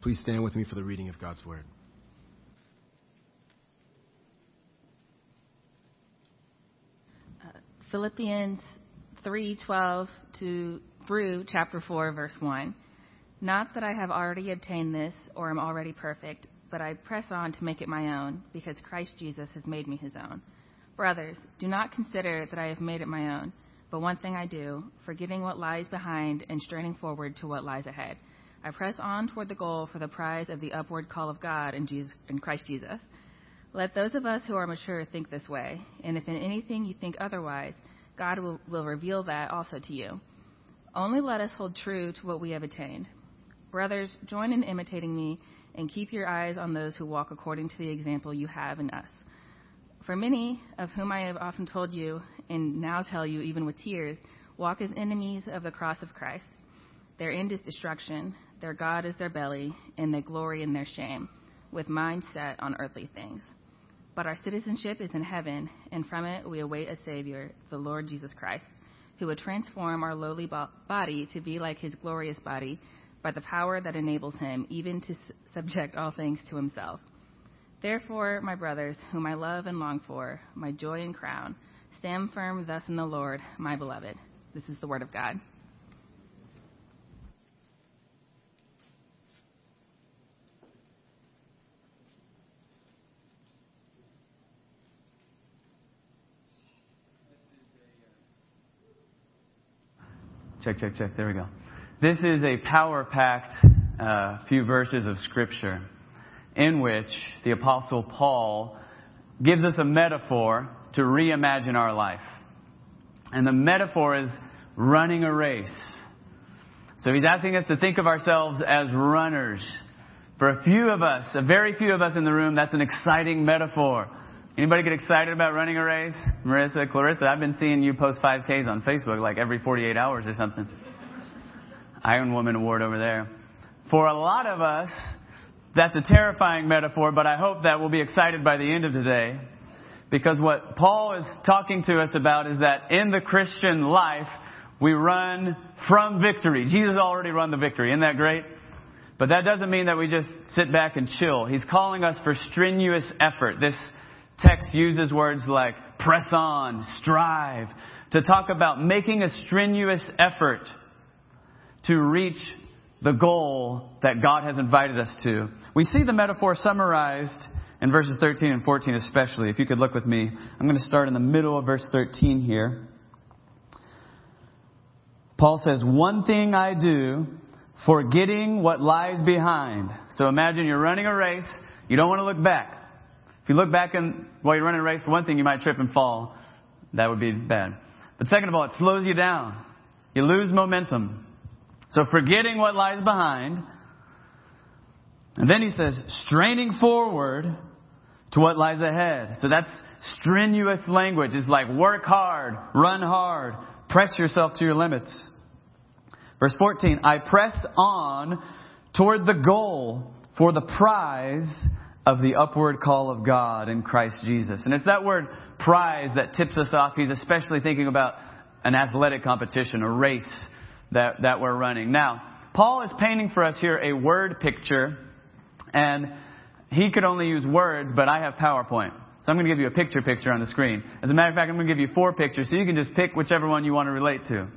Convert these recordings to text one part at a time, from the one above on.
Please stand with me for the reading of God's Word. Uh, Philippians 3:12 to through chapter 4 verse 1. Not that I have already obtained this or am already perfect, but I press on to make it my own because Christ Jesus has made me his own. Brothers, do not consider that I have made it my own, but one thing I do, forgetting what lies behind and straining forward to what lies ahead. I press on toward the goal for the prize of the upward call of God in, Jesus, in Christ Jesus. Let those of us who are mature think this way, and if in anything you think otherwise, God will, will reveal that also to you. Only let us hold true to what we have attained. Brothers, join in imitating me and keep your eyes on those who walk according to the example you have in us. For many, of whom I have often told you, and now tell you even with tears, walk as enemies of the cross of Christ. Their end is destruction, their God is their belly, and they glory in their shame, with mind set on earthly things. But our citizenship is in heaven, and from it we await a Savior, the Lord Jesus Christ, who will transform our lowly body to be like his glorious body by the power that enables him even to subject all things to himself. Therefore, my brothers, whom I love and long for, my joy and crown, stand firm thus in the Lord, my beloved. This is the word of God. Check, check, check. There we go. This is a power packed uh, few verses of Scripture in which the Apostle Paul gives us a metaphor to reimagine our life. And the metaphor is running a race. So he's asking us to think of ourselves as runners. For a few of us, a very few of us in the room, that's an exciting metaphor. Anybody get excited about running a race? Marissa, Clarissa, I've been seeing you post 5Ks on Facebook like every 48 hours or something. Iron Woman Award over there. For a lot of us, that's a terrifying metaphor, but I hope that we'll be excited by the end of today. Because what Paul is talking to us about is that in the Christian life, we run from victory. Jesus already run the victory. Isn't that great? But that doesn't mean that we just sit back and chill. He's calling us for strenuous effort. This text uses words like press on, strive, to talk about making a strenuous effort to reach the goal that God has invited us to. We see the metaphor summarized in verses 13 and 14 especially. If you could look with me, I'm going to start in the middle of verse 13 here. Paul says, One thing I do, forgetting what lies behind. So imagine you're running a race, you don't want to look back. If you look back and while you're running a race, one thing, you might trip and fall. That would be bad. But second of all, it slows you down. You lose momentum. So forgetting what lies behind. And then he says, straining forward to what lies ahead. So that's strenuous language. It's like work hard, run hard, press yourself to your limits. Verse 14, I press on toward the goal for the prize of the upward call of God in Christ Jesus. And it's that word prize that tips us off. He's especially thinking about an athletic competition, a race that, that we're running. Now, Paul is painting for us here a word picture, and he could only use words, but I have PowerPoint. So I'm going to give you a picture picture on the screen. As a matter of fact, I'm going to give you four pictures, so you can just pick whichever one you want to relate to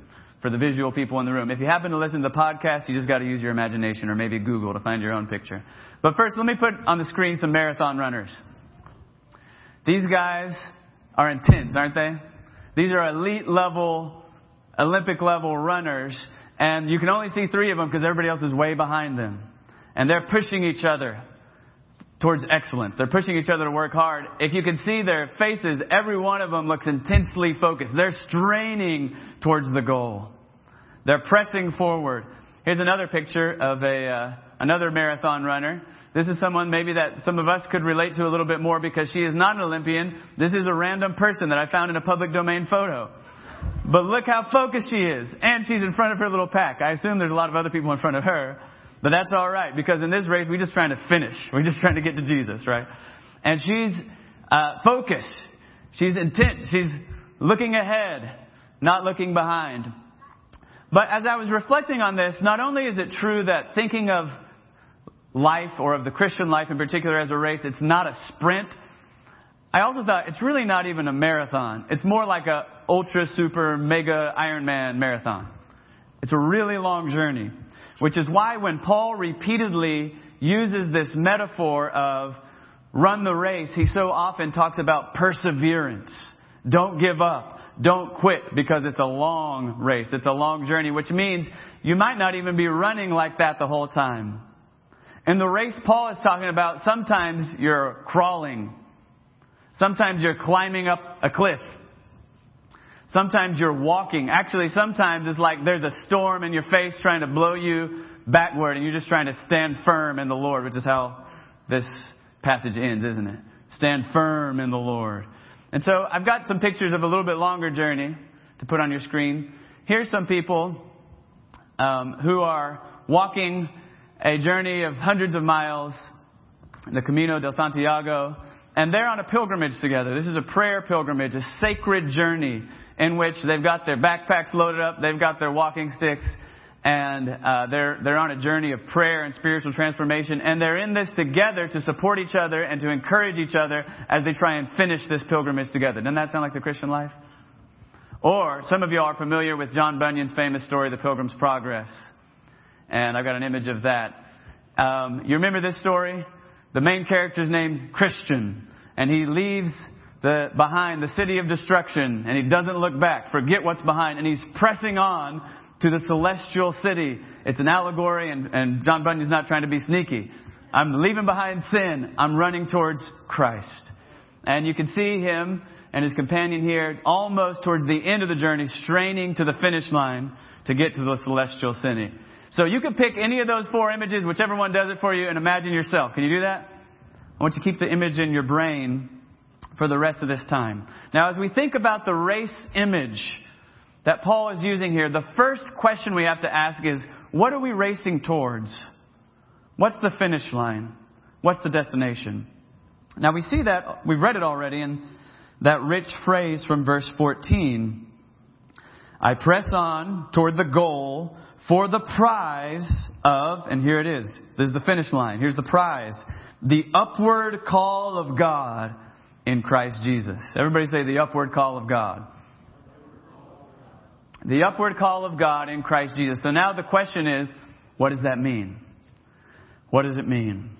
for the visual people in the room. If you happen to listen to the podcast, you just got to use your imagination or maybe Google to find your own picture. But first, let me put on the screen some marathon runners. These guys are intense, aren't they? These are elite level, Olympic level runners, and you can only see three of them because everybody else is way behind them. And they're pushing each other towards excellence. They're pushing each other to work hard. If you can see their faces, every one of them looks intensely focused. They're straining towards the goal. They're pressing forward. Here's another picture of a uh, another marathon runner. This is someone maybe that some of us could relate to a little bit more because she is not an Olympian. This is a random person that I found in a public domain photo. But look how focused she is. And she's in front of her little pack. I assume there's a lot of other people in front of her. But that's alright because in this race we're just trying to finish. We're just trying to get to Jesus, right? And she's uh, focused. She's intent. She's looking ahead, not looking behind. But as I was reflecting on this, not only is it true that thinking of life or of the Christian life in particular as a race. It's not a sprint. I also thought it's really not even a marathon. It's more like a ultra super mega Ironman marathon. It's a really long journey, which is why when Paul repeatedly uses this metaphor of run the race, he so often talks about perseverance. Don't give up. Don't quit because it's a long race. It's a long journey, which means you might not even be running like that the whole time. In the race Paul is talking about, sometimes you're crawling. Sometimes you're climbing up a cliff. Sometimes you're walking. Actually, sometimes it's like there's a storm in your face trying to blow you backward and you're just trying to stand firm in the Lord, which is how this passage ends, isn't it? Stand firm in the Lord. And so I've got some pictures of a little bit longer journey to put on your screen. Here's some people um, who are walking a journey of hundreds of miles, the Camino del Santiago, and they're on a pilgrimage together. This is a prayer pilgrimage, a sacred journey in which they've got their backpacks loaded up, they've got their walking sticks, and uh, they're they're on a journey of prayer and spiritual transformation, and they're in this together to support each other and to encourage each other as they try and finish this pilgrimage together. Doesn't that sound like the Christian life? Or some of you are familiar with John Bunyan's famous story, The Pilgrim's Progress, and I've got an image of that. Um, you remember this story? The main character's named Christian, and he leaves the, behind the city of destruction, and he doesn't look back, forget what's behind, and he's pressing on to the celestial city. It's an allegory, and, and John Bunyan's not trying to be sneaky. I'm leaving behind sin. I'm running towards Christ. And you can see him and his companion here almost towards the end of the journey, straining to the finish line to get to the celestial city. So you can pick any of those four images, whichever one does it for you, and imagine yourself. Can you do that? I want you to keep the image in your brain for the rest of this time. Now, as we think about the race image that Paul is using here, the first question we have to ask is, what are we racing towards? What's the finish line? What's the destination? Now we see that, we've read it already in that rich phrase from verse 14. I press on toward the goal for the prize of, and here it is. This is the finish line. Here's the prize. The upward call of God in Christ Jesus. Everybody say the upward call of God. The upward call of God in Christ Jesus. So now the question is, what does that mean? What does it mean?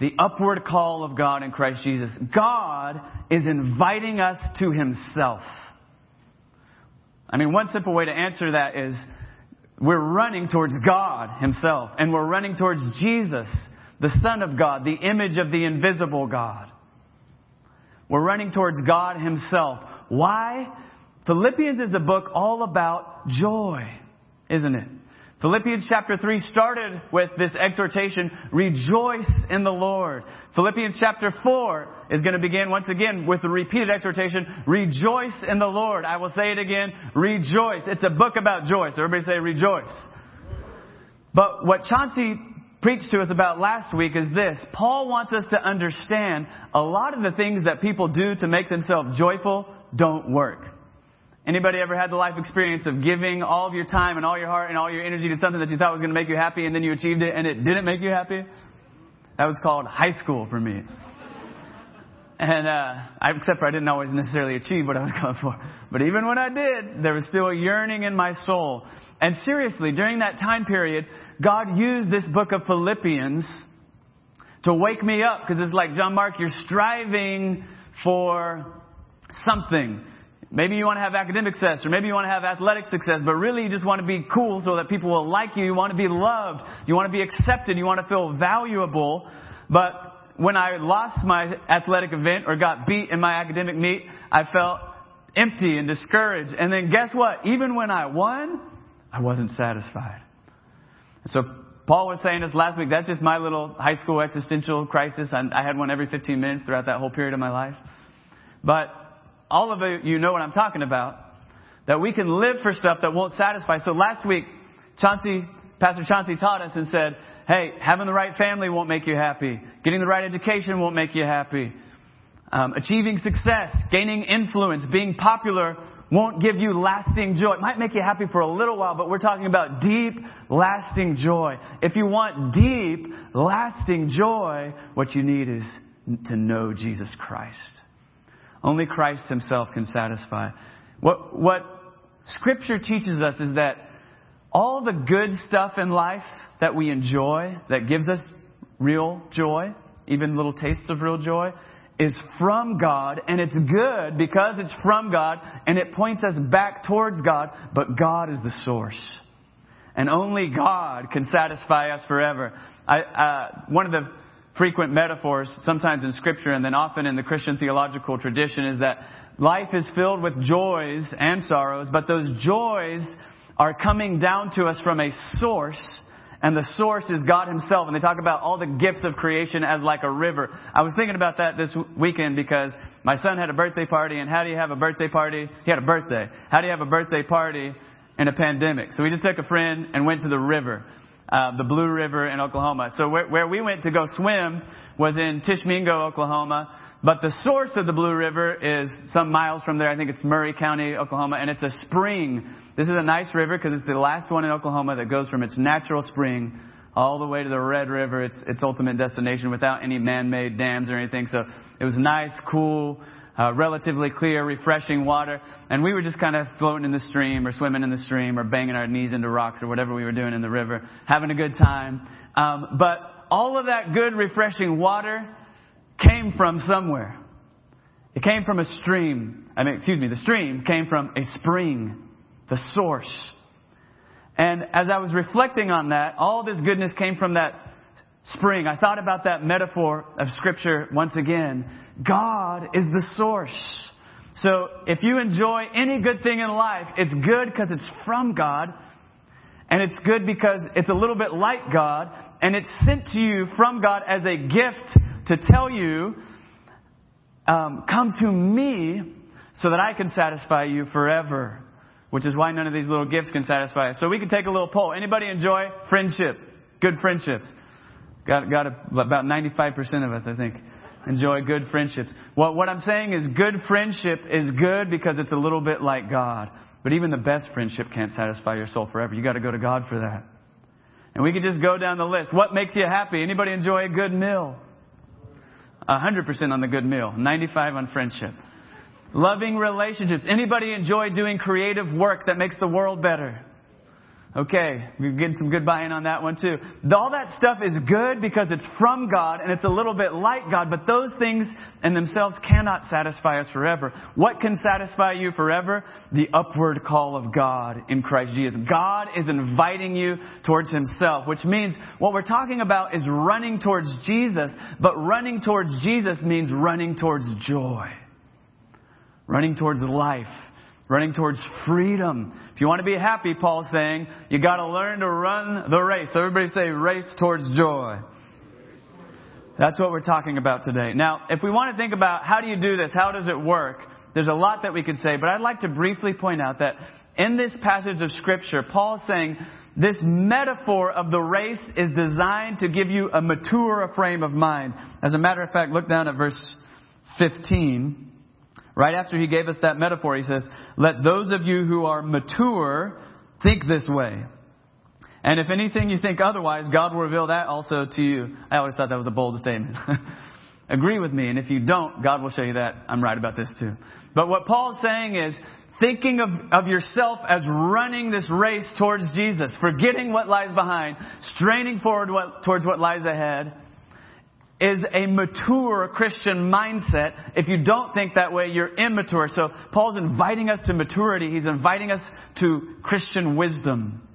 The upward call of God in Christ Jesus. God is inviting us to Himself. I mean, one simple way to answer that is we're running towards God Himself, and we're running towards Jesus, the Son of God, the image of the invisible God. We're running towards God Himself. Why? Philippians is a book all about joy, isn't it? Philippians chapter 3 started with this exhortation, rejoice in the Lord. Philippians chapter 4 is going to begin once again with the repeated exhortation, rejoice in the Lord. I will say it again, rejoice. It's a book about joy, so everybody say rejoice. But what Chauncey preached to us about last week is this. Paul wants us to understand a lot of the things that people do to make themselves joyful don't work. Anybody ever had the life experience of giving all of your time and all your heart and all your energy to something that you thought was going to make you happy and then you achieved it and it didn't make you happy? That was called high school for me. And, uh, except for I didn't always necessarily achieve what I was going for. But even when I did, there was still a yearning in my soul. And seriously, during that time period, God used this book of Philippians to wake me up because it's like, John Mark, you're striving for something. Maybe you want to have academic success, or maybe you want to have athletic success, but really you just want to be cool so that people will like you. You want to be loved. You want to be accepted. You want to feel valuable. But when I lost my athletic event or got beat in my academic meet, I felt empty and discouraged. And then guess what? Even when I won, I wasn't satisfied. So Paul was saying this last week. That's just my little high school existential crisis. I had one every 15 minutes throughout that whole period of my life. But all of you know what I'm talking about. That we can live for stuff that won't satisfy. So last week, Chauncey, Pastor Chauncey taught us and said, hey, having the right family won't make you happy. Getting the right education won't make you happy. Um, achieving success, gaining influence, being popular won't give you lasting joy. It might make you happy for a little while, but we're talking about deep, lasting joy. If you want deep, lasting joy, what you need is to know Jesus Christ. Only Christ himself can satisfy. What, what scripture teaches us is that all the good stuff in life that we enjoy, that gives us real joy, even little tastes of real joy, is from God, and it's good because it's from God, and it points us back towards God, but God is the source. And only God can satisfy us forever. I, uh, one of the frequent metaphors, sometimes in Scripture and then often in the Christian theological tradition, is that life is filled with joys and sorrows, but those joys are coming down to us from a source and the source is God Himself. And they talk about all the gifts of creation as like a river. I was thinking about that this weekend because my son had a birthday party, and how do you have a birthday party? He had a birthday. How do you have a birthday party in a pandemic? So we just took a friend and went to the river. Uh, the Blue River in Oklahoma. So where, where we went to go swim was in Tishomingo, Oklahoma. But the source of the Blue River is some miles from there. I think it's Murray County, Oklahoma, and it's a spring this is a nice river because it's the last one in Oklahoma that goes from its natural spring all the way to the Red River, its, its ultimate destination, without any man-made dams or anything. So it was nice, cool, uh, relatively clear, refreshing water. And we were just kind of floating in the stream or swimming in the stream or banging our knees into rocks or whatever we were doing in the river, having a good time. Um, but all of that good, refreshing water came from somewhere. It came from a stream. I mean, excuse me, the stream came from a spring the source. And as I was reflecting on that, all this goodness came from that spring. I thought about that metaphor of Scripture once again. God is the source. So if you enjoy any good thing in life, it's good because it's from God. And it's good because it's a little bit like God. And it's sent to you from God as a gift to tell you, um, come to me so that I can satisfy you forever which is why none of these little gifts can satisfy us. So we can take a little poll. Anybody enjoy friendship? Good friendships. Got, got a, about 95% of us, I think, enjoy good friendships. What, what I'm saying is good friendship is good because it's a little bit like God. But even the best friendship can't satisfy your soul forever. You got to go to God for that. And we could just go down the list. What makes you happy? Anybody enjoy a good meal? 100% on the good meal. 95 on friendship. Loving relationships. Anybody enjoy doing creative work that makes the world better? Okay, we're getting some good buy-in on that one too. All that stuff is good because it's from God and it's a little bit like God, but those things in themselves cannot satisfy us forever. What can satisfy you forever? The upward call of God in Christ Jesus. God is inviting you towards Himself, which means what we're talking about is running towards Jesus, but running towards Jesus means running towards joy running towards life, running towards freedom. If you want to be happy, Paul's saying, you got to learn to run the race. Everybody say race towards joy. That's what we're talking about today. Now, if we want to think about how do you do this, how does it work, there's a lot that we could say, but I'd like to briefly point out that in this passage of Scripture, Paul's saying this metaphor of the race is designed to give you a mature frame of mind. As a matter of fact, look down at verse 15. Right after he gave us that metaphor, he says, Let those of you who are mature think this way. And if anything you think otherwise, God will reveal that also to you. I always thought that was a bold statement. Agree with me, and if you don't, God will show you that I'm right about this too. But what Paul's saying is, thinking of, of yourself as running this race towards Jesus, forgetting what lies behind, straining forward what, towards what lies ahead, is a mature Christian mindset. If you don't think that way, you're immature. So Paul's inviting us to maturity. He's inviting us to Christian wisdom.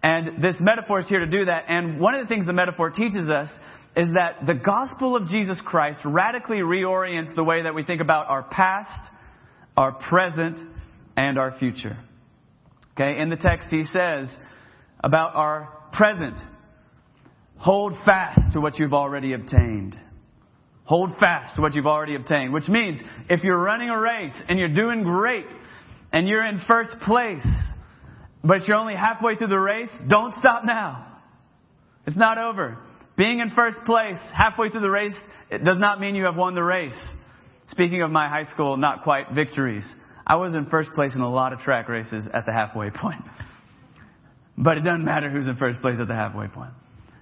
And this metaphor is here to do that. And one of the things the metaphor teaches us is that the gospel of Jesus Christ radically reorients the way that we think about our past, our present, and our future. Okay, in the text he says about our present, Hold fast to what you've already obtained. Hold fast to what you've already obtained. Which means if you're running a race and you're doing great and you're in first place, but you're only halfway through the race, don't stop now. It's not over. Being in first place halfway through the race, it does not mean you have won the race. Speaking of my high school not quite victories, I was in first place in a lot of track races at the halfway point. But it doesn't matter who's in first place at the halfway point.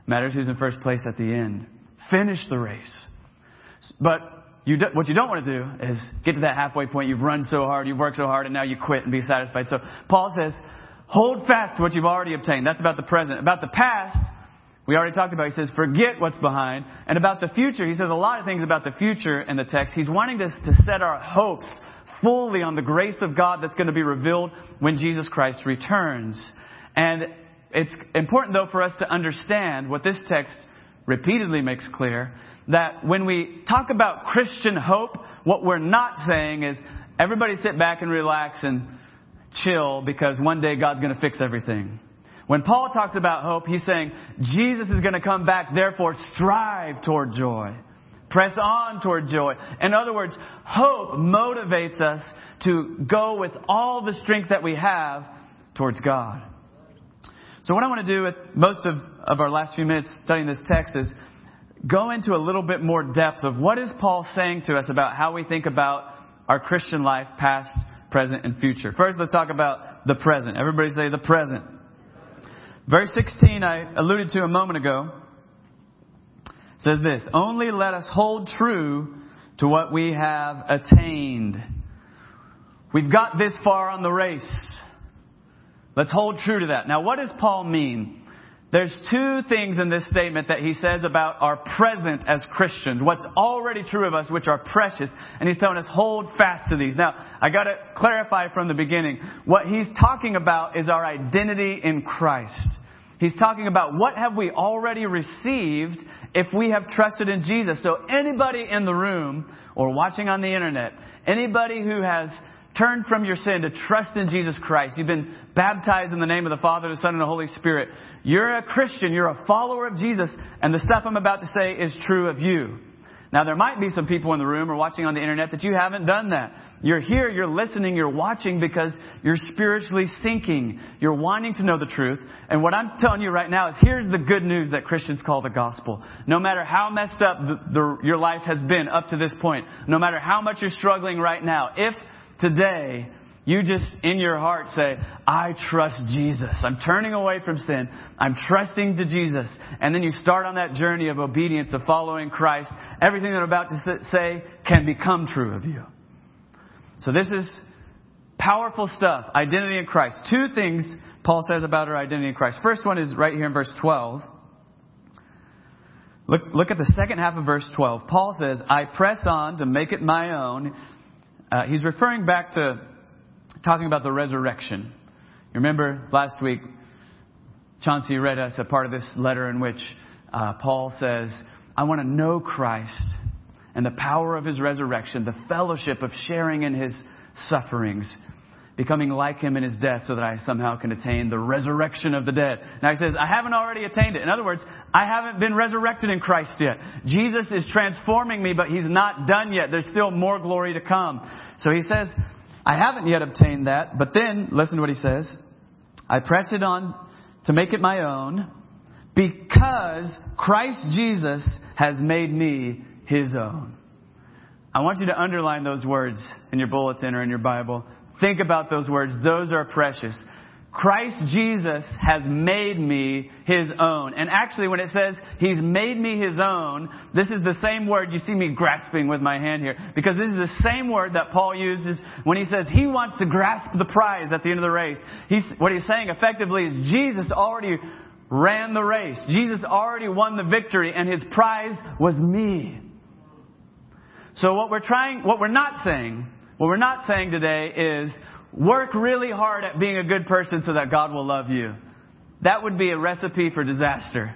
Matters who's in first place at the end. Finish the race. But you do, what you don't want to do is get to that halfway point. You've run so hard, you've worked so hard, and now you quit and be satisfied. So Paul says, hold fast to what you've already obtained. That's about the present. About the past, we already talked about. He says, forget what's behind. And about the future, he says a lot of things about the future in the text. He's wanting us to set our hopes fully on the grace of God that's going to be revealed when Jesus Christ returns. And it's important though for us to understand what this text repeatedly makes clear that when we talk about Christian hope, what we're not saying is everybody sit back and relax and chill because one day God's going to fix everything. When Paul talks about hope, he's saying Jesus is going to come back, therefore strive toward joy. Press on toward joy. In other words, hope motivates us to go with all the strength that we have towards God. So what I want to do with most of, of our last few minutes studying this text is go into a little bit more depth of what is Paul saying to us about how we think about our Christian life, past, present, and future. First, let's talk about the present. Everybody say the present. Verse 16, I alluded to a moment ago, says this, only let us hold true to what we have attained. We've got this far on the race. Let's hold true to that. Now, what does Paul mean? There's two things in this statement that he says about our present as Christians. What's already true of us, which are precious. And he's telling us, hold fast to these. Now, I gotta clarify from the beginning. What he's talking about is our identity in Christ. He's talking about what have we already received if we have trusted in Jesus. So anybody in the room or watching on the internet, anybody who has turned from your sin to trust in Jesus Christ. You've been baptized in the name of the Father, the Son, and the Holy Spirit. You're a Christian. You're a follower of Jesus. And the stuff I'm about to say is true of you. Now, there might be some people in the room or watching on the internet that you haven't done that. You're here, you're listening, you're watching because you're spiritually sinking. You're wanting to know the truth. And what I'm telling you right now is here's the good news that Christians call the gospel. No matter how messed up the, the, your life has been up to this point, no matter how much you're struggling right now, if today you just in your heart say, I trust Jesus. I'm turning away from sin. I'm trusting to Jesus. And then you start on that journey of obedience, of following Christ. Everything that I'm about to say can become true of you. So this is powerful stuff. Identity in Christ. Two things Paul says about our identity in Christ. First one is right here in verse 12. Look, look at the second half of verse 12. Paul says, I press on to make it my own. Uh, he's referring back to talking about the resurrection. You remember last week, Chauncey read us a part of this letter in which uh, Paul says, I want to know Christ and the power of his resurrection, the fellowship of sharing in his sufferings, becoming like him in his death so that I somehow can attain the resurrection of the dead. Now he says, I haven't already attained it. In other words, I haven't been resurrected in Christ yet. Jesus is transforming me, but he's not done yet. There's still more glory to come. So he says, I haven't yet obtained that, but then, listen to what he says. I press it on to make it my own because Christ Jesus has made me his own. I want you to underline those words in your bulletin or in your Bible. Think about those words. Those are precious. Christ Jesus has made me his own. And actually, when it says he's made me his own, this is the same word you see me grasping with my hand here. Because this is the same word that Paul uses when he says he wants to grasp the prize at the end of the race. He's, what he's saying effectively is Jesus already ran the race. Jesus already won the victory and his prize was me. So what we're trying, what we're not saying, what we're not saying today is Work really hard at being a good person so that God will love you. That would be a recipe for disaster.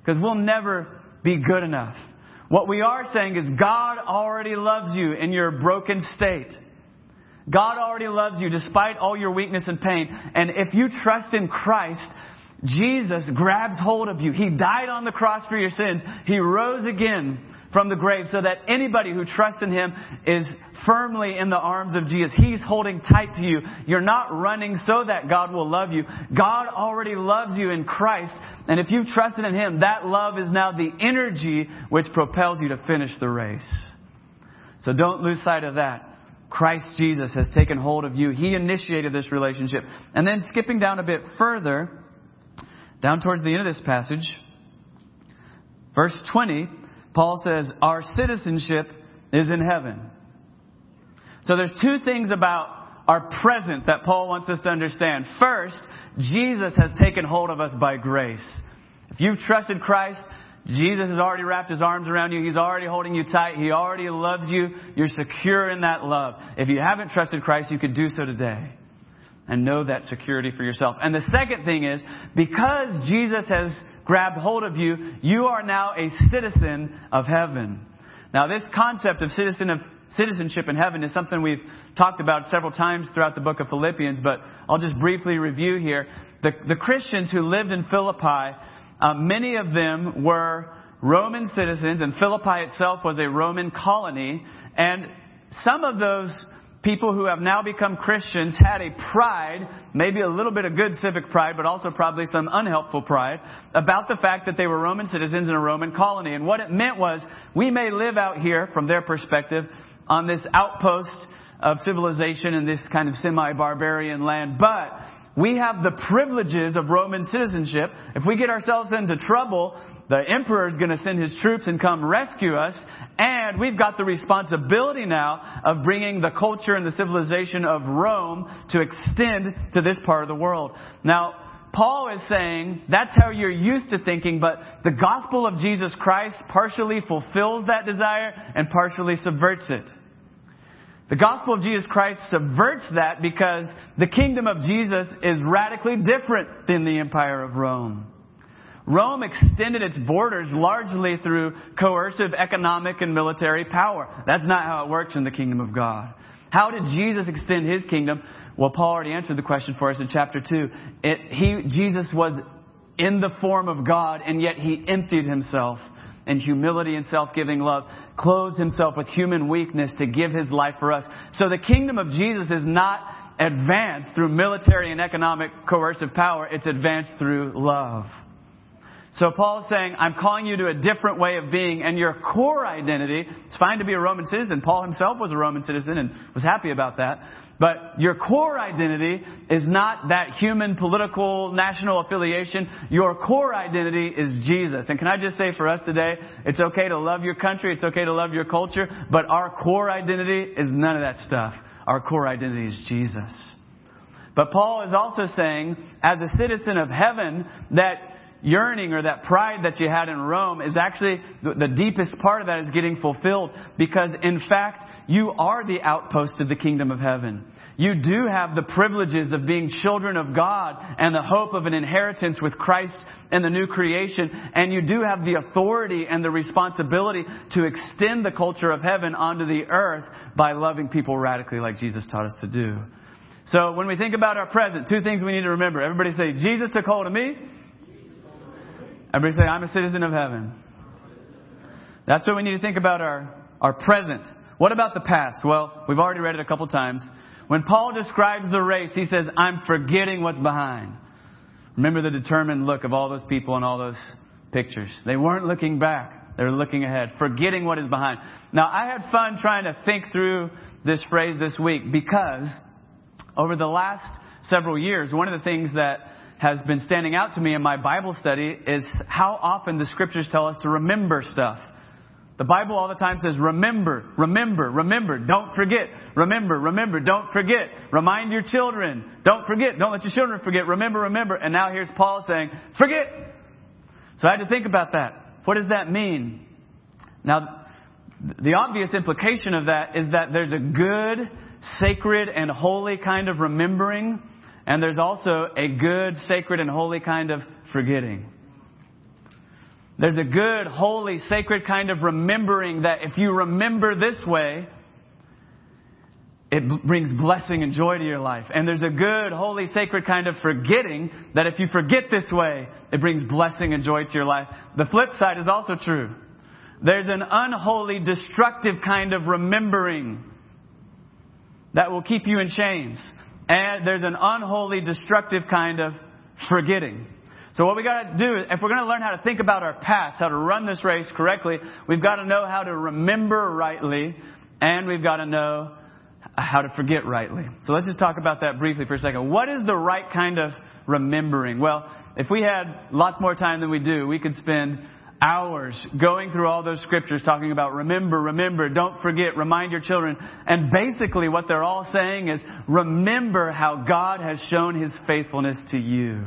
Because we'll never be good enough. What we are saying is God already loves you in your broken state. God already loves you despite all your weakness and pain. And if you trust in Christ, Jesus grabs hold of you. He died on the cross for your sins. He rose again from the grave so that anybody who trusts in Him is firmly in the arms of Jesus. He's holding tight to you. You're not running so that God will love you. God already loves you in Christ. And if you've trusted in Him, that love is now the energy which propels you to finish the race. So don't lose sight of that. Christ Jesus has taken hold of you. He initiated this relationship. And then skipping down a bit further, down towards the end of this passage, verse 20, Paul says, Our citizenship is in heaven. So there's two things about our present that Paul wants us to understand. First, Jesus has taken hold of us by grace. If you've trusted Christ, Jesus has already wrapped his arms around you. He's already holding you tight. He already loves you. You're secure in that love. If you haven't trusted Christ, you could do so today and know that security for yourself. And the second thing is, because Jesus has grabbed hold of you, you are now a citizen of heaven. Now, this concept of citizen of citizenship in heaven is something we've talked about several times throughout the book of Philippians, but I'll just briefly review here. The, the Christians who lived in Philippi, uh, many of them were Roman citizens, and Philippi itself was a Roman colony, and some of those people who have now become Christians had a pride, maybe a little bit of good civic pride, but also probably some unhelpful pride, about the fact that they were Roman citizens in a Roman colony. And what it meant was, we may live out here, from their perspective, on this outpost of civilization in this kind of semi-barbarian land, but we have the privileges of Roman citizenship. If we get ourselves into trouble, the emperor is going to send his troops and come rescue us. And we've got the responsibility now of bringing the culture and the civilization of Rome to extend to this part of the world. Now, Paul is saying that's how you're used to thinking, but the gospel of Jesus Christ partially fulfills that desire and partially subverts it. The gospel of Jesus Christ subverts that because the kingdom of Jesus is radically different than the empire of Rome. Rome extended its borders largely through coercive economic and military power. That's not how it works in the kingdom of God. How did Jesus extend his kingdom? Well, Paul already answered the question for us in chapter 2. It, he, Jesus was in the form of God, and yet he emptied himself in humility and self-giving love, clothes himself with human weakness to give his life for us. So the kingdom of Jesus is not advanced through military and economic coercive power. It's advanced through love. So Paul is saying, I'm calling you to a different way of being, and your core identity, it's fine to be a Roman citizen. Paul himself was a Roman citizen and was happy about that. But your core identity is not that human political national affiliation. Your core identity is Jesus. And can I just say for us today, it's okay to love your country, it's okay to love your culture, but our core identity is none of that stuff. Our core identity is Jesus. But Paul is also saying, as a citizen of heaven, that yearning or that pride that you had in Rome is actually the deepest part of that is getting fulfilled because in fact you are the outpost of the kingdom of heaven. You do have the privileges of being children of God and the hope of an inheritance with Christ and the new creation. And you do have the authority and the responsibility to extend the culture of heaven onto the earth by loving people radically like Jesus taught us to do. So when we think about our present, two things we need to remember. Everybody say, Jesus took hold of me. Everybody say, I'm a citizen of heaven. That's what we need to think about our, our present. What about the past? Well, we've already read it a couple times. When Paul describes the race, he says, I'm forgetting what's behind. Remember the determined look of all those people in all those pictures. They weren't looking back. They were looking ahead, forgetting what is behind. Now, I had fun trying to think through this phrase this week because over the last several years, one of the things that has been standing out to me in my Bible study is how often the scriptures tell us to remember stuff. The Bible all the time says, remember, remember, remember, don't forget, remember, remember, don't forget, remind your children, don't forget, don't let your children forget, remember, remember. And now here's Paul saying, forget. So I had to think about that. What does that mean? Now, the obvious implication of that is that there's a good, sacred, and holy kind of remembering and there's also a good, sacred, and holy kind of forgetting. There's a good, holy, sacred kind of remembering that if you remember this way, it brings blessing and joy to your life. And there's a good, holy, sacred kind of forgetting that if you forget this way, it brings blessing and joy to your life. The flip side is also true. There's an unholy, destructive kind of remembering that will keep you in chains. And there's an unholy, destructive kind of forgetting. So what we got to do, if we're going to learn how to think about our past, how to run this race correctly, we've got to know how to remember rightly, and we've got to know how to forget rightly. So let's just talk about that briefly for a second. What is the right kind of remembering? Well, if we had lots more time than we do, we could spend hours going through all those scriptures talking about remember, remember, don't forget, remind your children. And basically what they're all saying is remember how God has shown his faithfulness to you.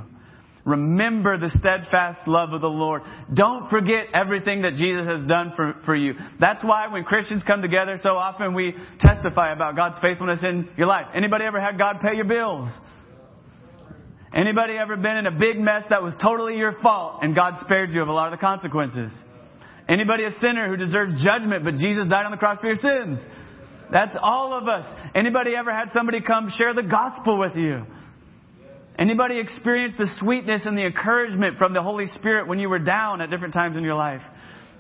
Remember the steadfast love of the Lord. Don't forget everything that Jesus has done for, for you. That's why when Christians come together so often we testify about God's faithfulness in your life. Anybody ever had God pay your bills? Anybody ever been in a big mess that was totally your fault and God spared you of a lot of the consequences? Anybody a sinner who deserves judgment but Jesus died on the cross for your sins? That's all of us. Anybody ever had somebody come share the gospel with you? Anybody experience the sweetness and the encouragement from the Holy Spirit when you were down at different times in your life?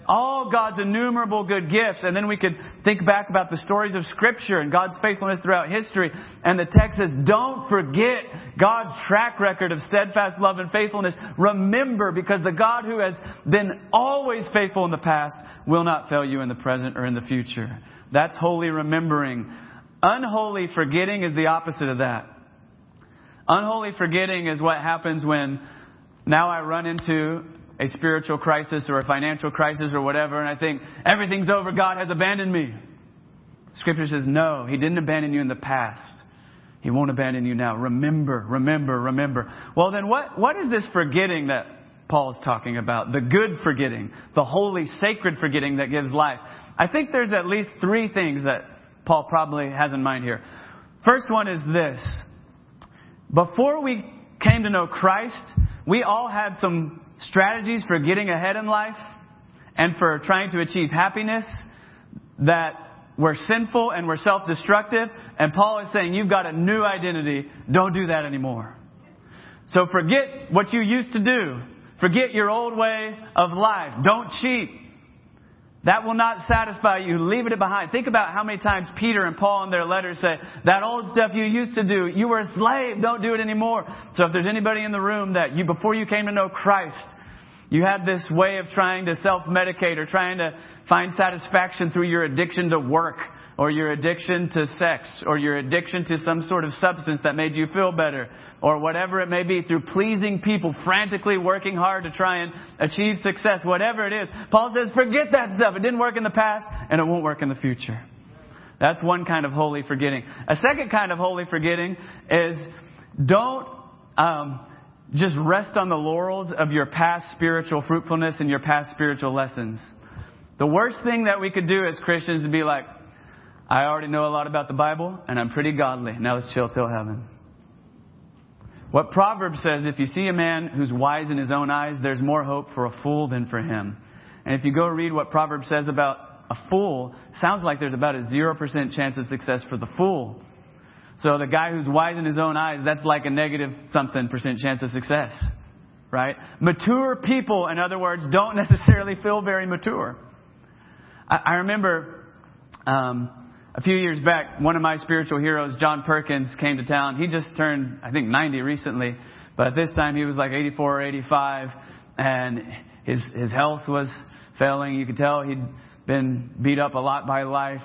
All God's innumerable good gifts. And then we could think back about the stories of Scripture and God's faithfulness throughout history. And the text says, don't forget God's track record of steadfast love and faithfulness. Remember, because the God who has been always faithful in the past will not fail you in the present or in the future. That's holy remembering. Unholy forgetting is the opposite of that. Unholy forgetting is what happens when now I run into a spiritual crisis or a financial crisis or whatever, and I think everything's over, God has abandoned me. Scripture says, no, He didn't abandon you in the past. He won't abandon you now. Remember, remember, remember. Well, then what, what is this forgetting that Paul is talking about? The good forgetting, the holy, sacred forgetting that gives life. I think there's at least three things that Paul probably has in mind here. First one is this. Before we came to know Christ, we all had some strategies for getting ahead in life and for trying to achieve happiness that were sinful and were self destructive. And Paul is saying, You've got a new identity. Don't do that anymore. So forget what you used to do. Forget your old way of life. Don't cheat. That will not satisfy you. Leave it behind. Think about how many times Peter and Paul in their letters say, that old stuff you used to do, you were a slave, don't do it anymore. So if there's anybody in the room that you, before you came to know Christ, you had this way of trying to self-medicate or trying to find satisfaction through your addiction to work or your addiction to sex or your addiction to some sort of substance that made you feel better or whatever it may be through pleasing people, frantically working hard to try and achieve success, whatever it is. Paul says, forget that stuff. It didn't work in the past and it won't work in the future. That's one kind of holy forgetting. A second kind of holy forgetting is don't um, just rest on the laurels of your past spiritual fruitfulness and your past spiritual lessons. The worst thing that we could do as Christians is be like, I already know a lot about the Bible, and I'm pretty godly. Now let's chill till heaven. What Proverbs says, if you see a man who's wise in his own eyes, there's more hope for a fool than for him. And if you go read what Proverbs says about a fool, sounds like there's about a 0% chance of success for the fool. So the guy who's wise in his own eyes, that's like a negative something percent chance of success. Right? Mature people, in other words, don't necessarily feel very mature. I, I remember um, a few years back, one of my spiritual heroes, John Perkins, came to town. He just turned, I think, 90 recently, but this time he was like 84 or 85, and his his health was failing. You could tell he'd been beat up a lot by life.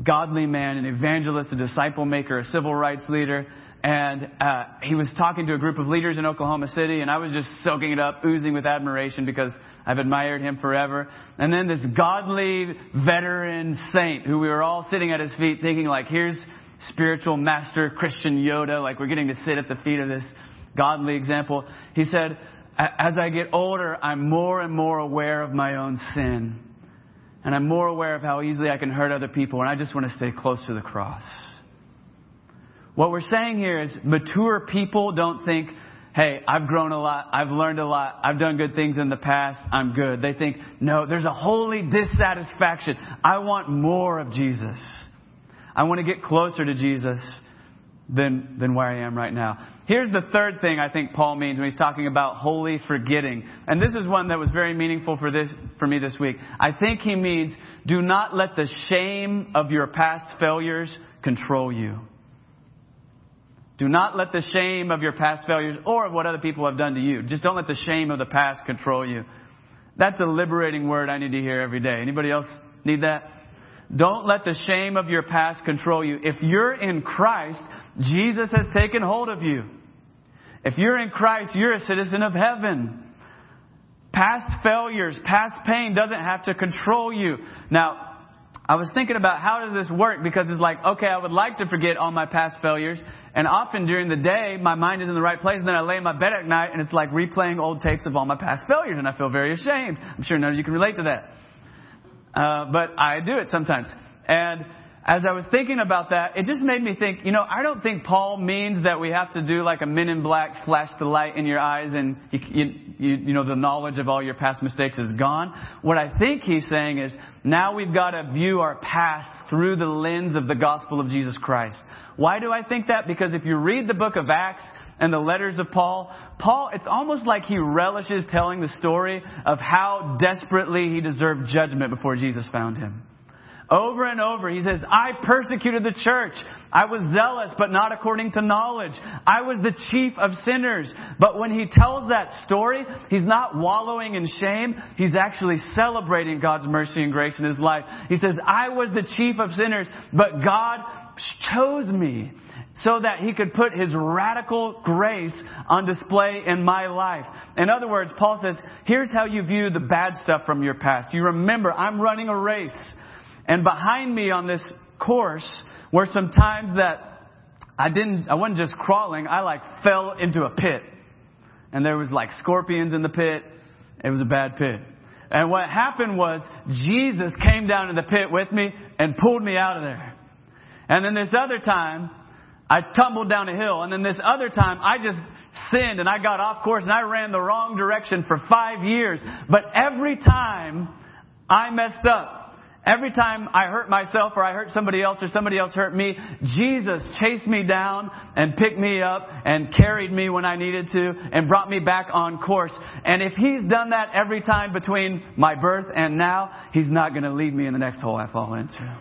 Godly man, an evangelist, a disciple maker, a civil rights leader, and uh, he was talking to a group of leaders in Oklahoma City, and I was just soaking it up, oozing with admiration because I've admired him forever. And then this godly veteran saint who we were all sitting at his feet thinking like, here's spiritual master Christian Yoda, like we're getting to sit at the feet of this godly example. He said, as I get older, I'm more and more aware of my own sin. And I'm more aware of how easily I can hurt other people, and I just want to stay close to the cross. What we're saying here is mature people don't think, hey, I've grown a lot, I've learned a lot, I've done good things in the past, I'm good. They think, no, there's a holy dissatisfaction. I want more of Jesus. I want to get closer to Jesus than, than where I am right now. Here's the third thing I think Paul means when he's talking about holy forgetting. And this is one that was very meaningful for this, for me this week. I think he means do not let the shame of your past failures control you. Do not let the shame of your past failures or of what other people have done to you. Just don't let the shame of the past control you. That's a liberating word I need to hear every day. Anybody else need that? don't let the shame of your past control you. If you're in Christ, Jesus has taken hold of you. If you're in Christ, you're a citizen of heaven. Past failures, past pain doesn't have to control you. Now, I was thinking about how does this work because it's like, okay, I would like to forget all my past failures. And often during the day, my mind is in the right place. And then I lay in my bed at night and it's like replaying old tapes of all my past failures. And I feel very ashamed. I'm sure none of you can relate to that. Uh, but I do it sometimes. And as I was thinking about that, it just made me think, you know, I don't think Paul means that we have to do like a men in black flash the light in your eyes and, you, you, you know, the knowledge of all your past mistakes is gone. What I think he's saying is now we've got to view our past through the lens of the gospel of Jesus Christ. Why do I think that? Because if you read the book of Acts, and the letters of Paul, Paul, it's almost like he relishes telling the story of how desperately he deserved judgment before Jesus found him. Over and over, he says, I persecuted the church. I was zealous, but not according to knowledge. I was the chief of sinners. But when he tells that story, he's not wallowing in shame. He's actually celebrating God's mercy and grace in his life. He says, I was the chief of sinners, but God chose me so that he could put his radical grace on display in my life. In other words, Paul says, here's how you view the bad stuff from your past. You remember, I'm running a race. And behind me on this course were some times that I didn't, I wasn't just crawling, I like fell into a pit. And there was like scorpions in the pit. It was a bad pit. And what happened was Jesus came down in the pit with me and pulled me out of there. And then this other time, I tumbled down a hill. And then this other time, I just sinned and I got off course and I ran the wrong direction for five years. But every time I messed up, Every time I hurt myself or I hurt somebody else or somebody else hurt me, Jesus chased me down and picked me up and carried me when I needed to and brought me back on course. And if He's done that every time between my birth and now, He's not going to leave me in the next hole I fall into.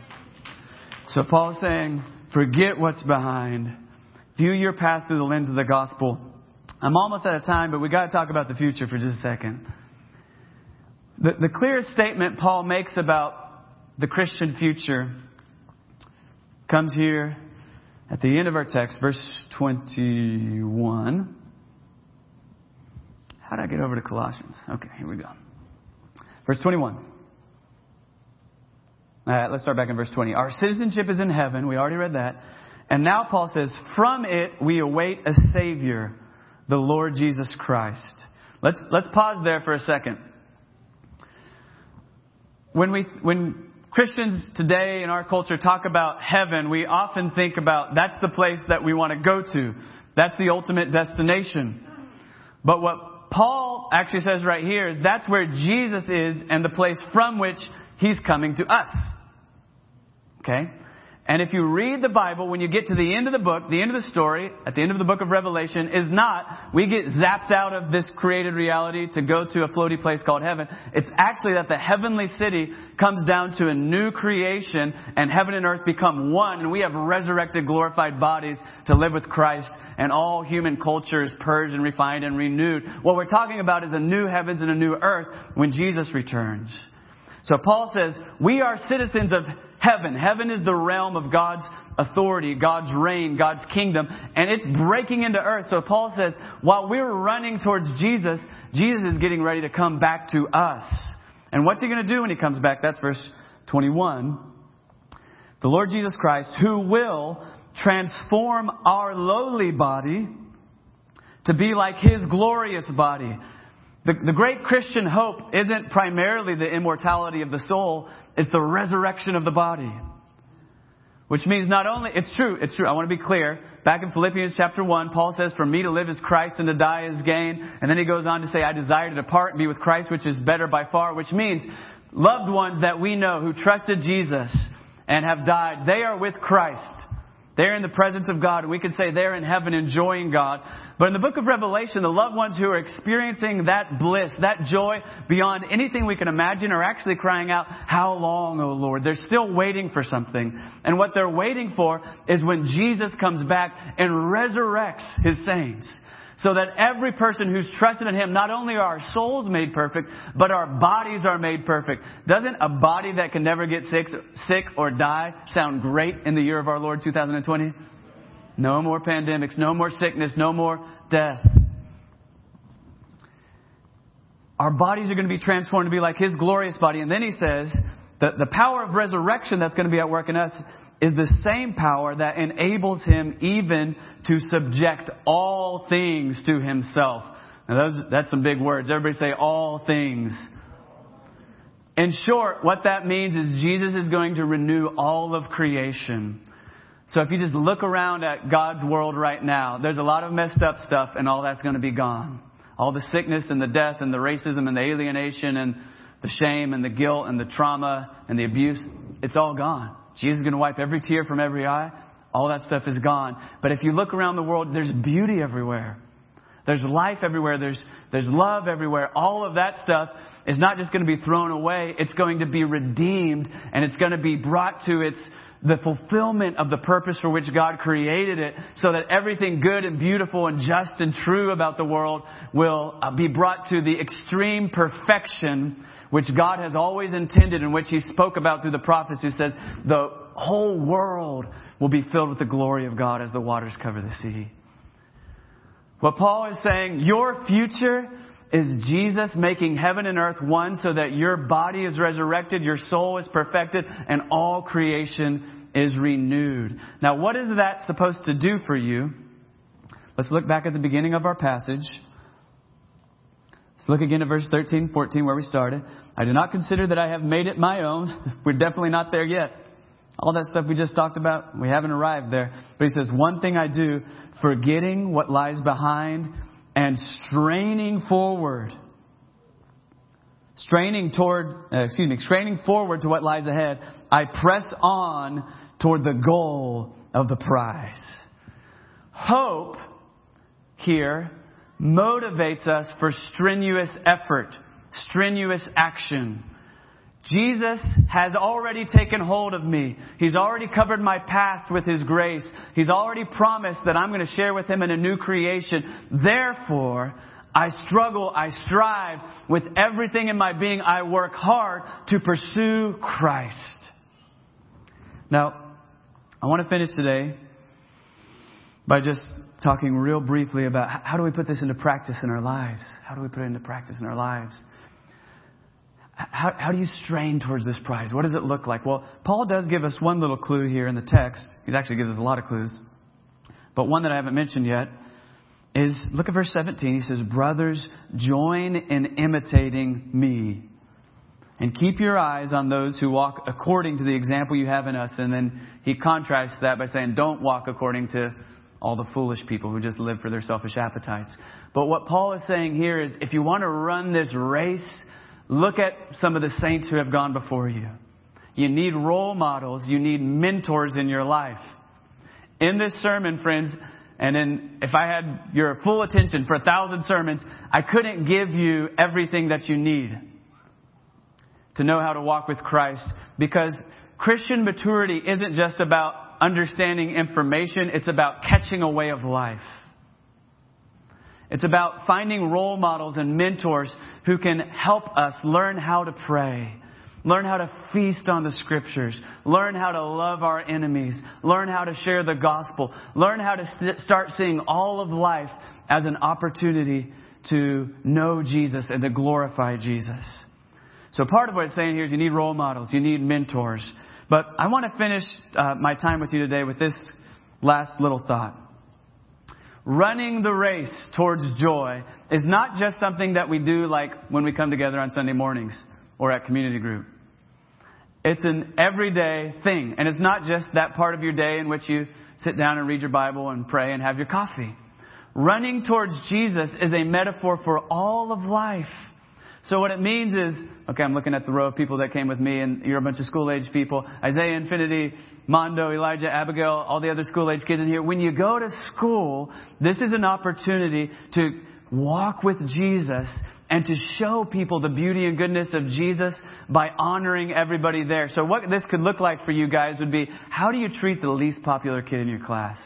So Paul's saying, forget what's behind. View your past through the lens of the gospel. I'm almost out of time, but we got to talk about the future for just a second. The, the clearest statement Paul makes about the Christian future comes here at the end of our text, verse 21. How did I get over to Colossians? Okay, here we go. Verse 21. All right, let's start back in verse 20. Our citizenship is in heaven. We already read that. And now Paul says, from it we await a Savior, the Lord Jesus Christ. Let's, let's pause there for a second. When we, when Christians today in our culture talk about heaven, we often think about that's the place that we want to go to. That's the ultimate destination. But what Paul actually says right here is that's where Jesus is and the place from which he's coming to us. Okay? And if you read the Bible, when you get to the end of the book, the end of the story, at the end of the book of Revelation, is not we get zapped out of this created reality to go to a floaty place called heaven. It's actually that the heavenly city comes down to a new creation and heaven and earth become one and we have resurrected glorified bodies to live with Christ and all human culture is purged and refined and renewed. What we're talking about is a new heavens and a new earth when Jesus returns. So Paul says, we are citizens of heaven. Heaven is the realm of God's authority, God's reign, God's kingdom, and it's breaking into earth. So Paul says, while we're running towards Jesus, Jesus is getting ready to come back to us. And what's he going to do when he comes back? That's verse 21. The Lord Jesus Christ, who will transform our lowly body to be like his glorious body the, the great Christian hope isn't primarily the immortality of the soul, it's the resurrection of the body. Which means not only, it's true, it's true, I want to be clear. Back in Philippians chapter 1, Paul says, For me to live is Christ and to die is gain. And then he goes on to say, I desire to depart and be with Christ, which is better by far, which means loved ones that we know who trusted Jesus and have died, they are with Christ. They're in the presence of God. We could say they're in heaven enjoying God. But in the book of Revelation, the loved ones who are experiencing that bliss, that joy beyond anything we can imagine are actually crying out, How long, O Lord? They're still waiting for something. And what they're waiting for is when Jesus comes back and resurrects his saints. So that every person who's trusted in Him, not only are our souls made perfect, but our bodies are made perfect. Doesn't a body that can never get sick, sick or die sound great in the year of our Lord 2020? No more pandemics, no more sickness, no more death. Our bodies are going to be transformed to be like His glorious body. And then He says that the power of resurrection that's going to be at work in us is the same power that enables him even to subject all things to himself. Now those, that's some big words. Everybody say all things. In short, what that means is Jesus is going to renew all of creation. So if you just look around at God's world right now, there's a lot of messed up stuff and all that's going to be gone. All the sickness and the death and the racism and the alienation and the shame and the guilt and the trauma and the abuse, it's all gone. Jesus is going to wipe every tear from every eye. All that stuff is gone. But if you look around the world, there's beauty everywhere. There's life everywhere. There's, there's love everywhere. All of that stuff is not just going to be thrown away. It's going to be redeemed and it's going to be brought to its, the fulfillment of the purpose for which God created it so that everything good and beautiful and just and true about the world will uh, be brought to the extreme perfection which God has always intended and which He spoke about through the prophets who says the whole world will be filled with the glory of God as the waters cover the sea. What Paul is saying, your future is Jesus making heaven and earth one so that your body is resurrected, your soul is perfected, and all creation is renewed. Now, what is that supposed to do for you? Let's look back at the beginning of our passage. Let's look again at verse 13, 14, where we started. I do not consider that I have made it my own. We're definitely not there yet. All that stuff we just talked about, we haven't arrived there. But he says, one thing I do, forgetting what lies behind and straining forward. Straining toward, uh, excuse me, straining forward to what lies ahead, I press on toward the goal of the prize. Hope here motivates us for strenuous effort, strenuous action. Jesus has already taken hold of me. He's already covered my past with His grace. He's already promised that I'm going to share with Him in a new creation. Therefore, I struggle, I strive with everything in my being. I work hard to pursue Christ. Now, I want to finish today by just talking real briefly about how do we put this into practice in our lives? How do we put it into practice in our lives? How, how do you strain towards this prize? What does it look like? Well, Paul does give us one little clue here in the text. He actually gives us a lot of clues. But one that I haven't mentioned yet is look at verse 17. He says, Brothers, join in imitating me. And keep your eyes on those who walk according to the example you have in us. And then he contrasts that by saying, Don't walk according to all the foolish people who just live for their selfish appetites. But what Paul is saying here is if you want to run this race, look at some of the saints who have gone before you. You need role models, you need mentors in your life. In this sermon, friends, and in, if I had your full attention for a thousand sermons, I couldn't give you everything that you need to know how to walk with Christ because Christian maturity isn't just about understanding information, it's about catching a way of life. It's about finding role models and mentors who can help us learn how to pray, learn how to feast on the scriptures, learn how to love our enemies, learn how to share the gospel, learn how to start seeing all of life as an opportunity to know Jesus and to glorify Jesus. So part of what it's saying here is you need role models, you need mentors. But I want to finish uh, my time with you today with this last little thought. Running the race towards joy is not just something that we do like when we come together on Sunday mornings or at community group. It's an everyday thing. And it's not just that part of your day in which you sit down and read your Bible and pray and have your coffee. Running towards Jesus is a metaphor for all of life. So what it means is, okay, I'm looking at the row of people that came with me, and you're a bunch of school age people. Isaiah Infinity, Mondo, Elijah, Abigail, all the other school age kids in here. When you go to school, this is an opportunity to walk with Jesus and to show people the beauty and goodness of Jesus by honoring everybody there. So what this could look like for you guys would be, how do you treat the least popular kid in your class?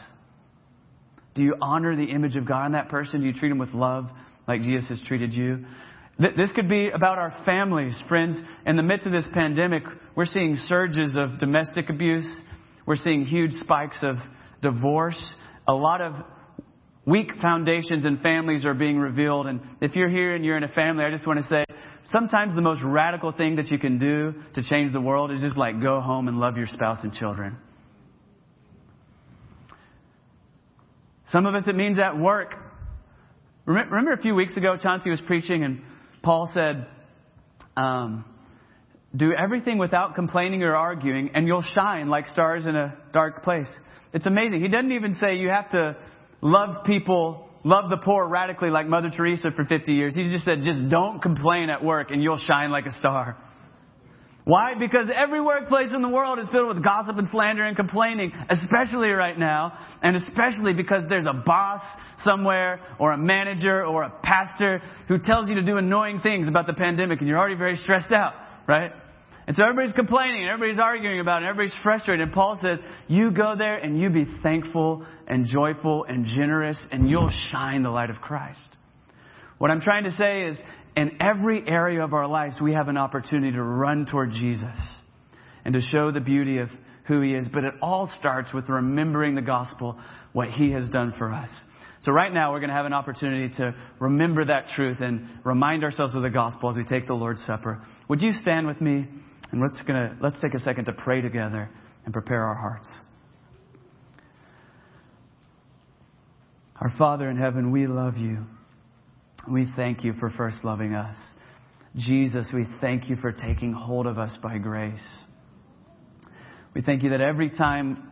Do you honor the image of God in that person? Do you treat him with love like Jesus has treated you? This could be about our families, friends. In the midst of this pandemic, we're seeing surges of domestic abuse. We're seeing huge spikes of divorce. A lot of weak foundations and families are being revealed. And if you're here and you're in a family, I just want to say sometimes the most radical thing that you can do to change the world is just like go home and love your spouse and children. Some of us, it means at work. Remember a few weeks ago, Chauncey was preaching and Paul said, um, do everything without complaining or arguing, and you'll shine like stars in a dark place. It's amazing. He doesn't even say you have to love people, love the poor radically like Mother Teresa for 50 years. He just said, just don't complain at work and you'll shine like a star. Why? Because every workplace in the world is filled with gossip and slander and complaining, especially right now, and especially because there's a boss somewhere or a manager or a pastor who tells you to do annoying things about the pandemic and you're already very stressed out, right? And so everybody's complaining and everybody's arguing about it and everybody's frustrated. And Paul says, you go there and you be thankful and joyful and generous and you'll shine the light of Christ. What I'm trying to say is in every area of our lives, we have an opportunity to run toward Jesus and to show the beauty of who He is. But it all starts with remembering the gospel, what He has done for us. So right now, we're going to have an opportunity to remember that truth and remind ourselves of the gospel as we take the Lord's Supper. Would you stand with me? And let's, gonna, let's take a second to pray together and prepare our hearts. Our Father in heaven, we love you. We thank you for first loving us. Jesus, we thank you for taking hold of us by grace. We thank you that every time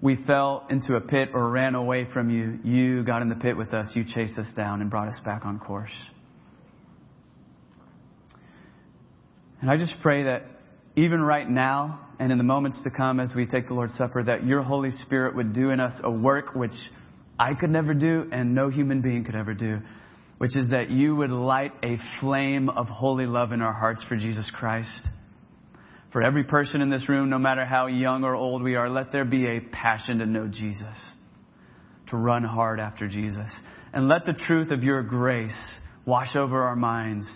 we fell into a pit or ran away from you, you got in the pit with us. You chased us down and brought us back on course. And I just pray that even right now and in the moments to come as we take the Lord's Supper, that your Holy Spirit would do in us a work which I could never do and no human being could ever do which is that you would light a flame of holy love in our hearts for Jesus Christ. For every person in this room, no matter how young or old we are, let there be a passion to know Jesus, to run hard after Jesus. And let the truth of your grace wash over our minds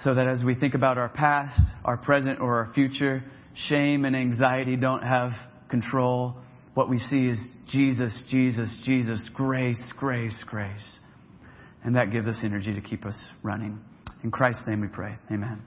so that as we think about our past, our present, or our future, shame and anxiety don't have control. What we see is Jesus, Jesus, Jesus, grace, grace, grace. And that gives us energy to keep us running. In Christ's name we pray. Amen.